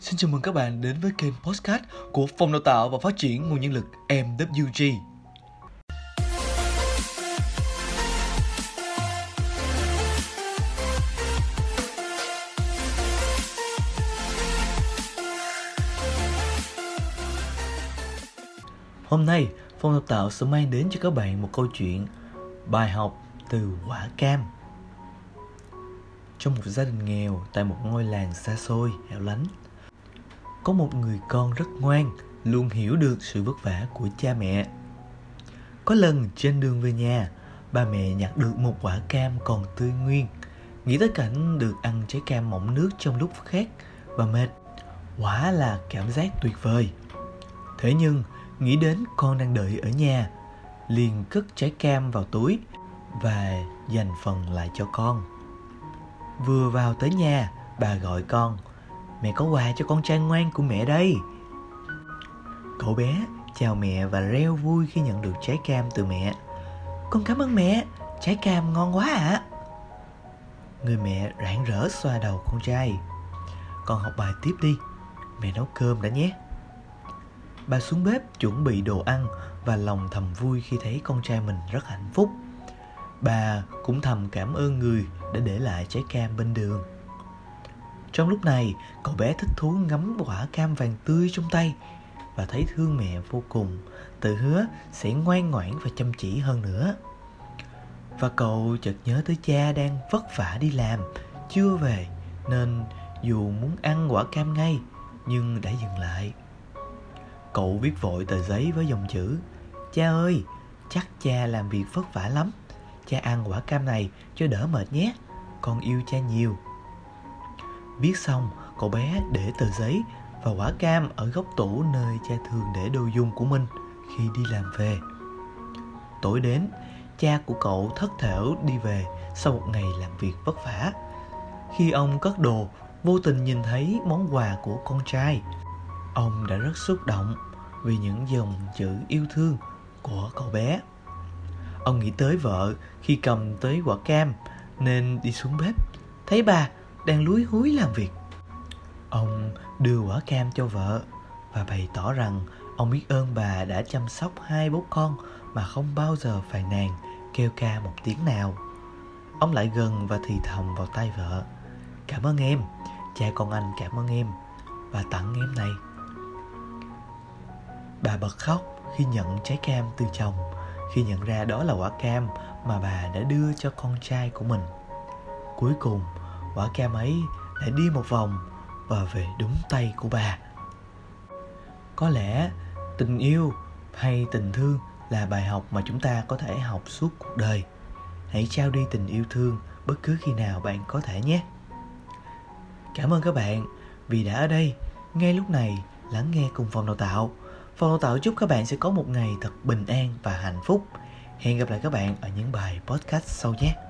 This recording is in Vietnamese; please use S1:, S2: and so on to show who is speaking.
S1: Xin chào mừng các bạn đến với kênh Postcard của Phòng Đào tạo và Phát triển Nguồn Nhân lực MWG. Hôm nay, Phòng Đào tạo sẽ mang đến cho các bạn một câu chuyện bài học từ quả cam. Trong một gia đình nghèo tại một ngôi làng xa xôi, hẻo lánh, có một người con rất ngoan, luôn hiểu được sự vất vả của cha mẹ. Có lần trên đường về nhà, ba mẹ nhặt được một quả cam còn tươi nguyên. Nghĩ tới cảnh được ăn trái cam mọng nước trong lúc khát và mệt. Quả là cảm giác tuyệt vời. Thế nhưng, nghĩ đến con đang đợi ở nhà, liền cất trái cam vào túi và dành phần lại cho con. Vừa vào tới nhà, bà gọi con Mẹ có quà cho con trai ngoan của mẹ đây. Cậu bé chào mẹ và reo vui khi nhận được trái cam từ mẹ. Con cảm ơn mẹ, trái cam ngon quá ạ. À. Người mẹ rạng rỡ xoa đầu con trai. Con học bài tiếp đi, mẹ nấu cơm đã nhé. Bà xuống bếp chuẩn bị đồ ăn và lòng thầm vui khi thấy con trai mình rất hạnh phúc. Bà cũng thầm cảm ơn người đã để lại trái cam bên đường trong lúc này, cậu bé thích thú ngắm quả cam vàng tươi trong tay và thấy thương mẹ vô cùng, tự hứa sẽ ngoan ngoãn và chăm chỉ hơn nữa. Và cậu chợt nhớ tới cha đang vất vả đi làm, chưa về, nên dù muốn ăn quả cam ngay, nhưng đã dừng lại. Cậu viết vội tờ giấy với dòng chữ Cha ơi, chắc cha làm việc vất vả lắm. Cha ăn quả cam này cho đỡ mệt nhé. Con yêu cha nhiều. Viết xong, cậu bé để tờ giấy và quả cam ở góc tủ nơi cha thường để đồ dùng của mình khi đi làm về. Tối đến, cha của cậu thất thểu đi về sau một ngày làm việc vất vả. Khi ông cất đồ, vô tình nhìn thấy món quà của con trai. Ông đã rất xúc động vì những dòng chữ yêu thương của cậu bé. Ông nghĩ tới vợ khi cầm tới quả cam nên đi xuống bếp. Thấy bà đang lúi húi làm việc. Ông đưa quả cam cho vợ và bày tỏ rằng ông biết ơn bà đã chăm sóc hai bố con mà không bao giờ phàn nàn kêu ca một tiếng nào. Ông lại gần và thì thầm vào tay vợ. Cảm ơn em, cha con anh cảm ơn em và tặng em này. Bà bật khóc khi nhận trái cam từ chồng, khi nhận ra đó là quả cam mà bà đã đưa cho con trai của mình. Cuối cùng, quả cam ấy lại đi một vòng và về đúng tay của bà. Có lẽ tình yêu hay tình thương là bài học mà chúng ta có thể học suốt cuộc đời. Hãy trao đi tình yêu thương bất cứ khi nào bạn có thể nhé. Cảm ơn các bạn vì đã ở đây ngay lúc này lắng nghe cùng phòng đào tạo. Phòng đào tạo chúc các bạn sẽ có một ngày thật bình an và hạnh phúc. Hẹn gặp lại các bạn ở những bài podcast sau nhé.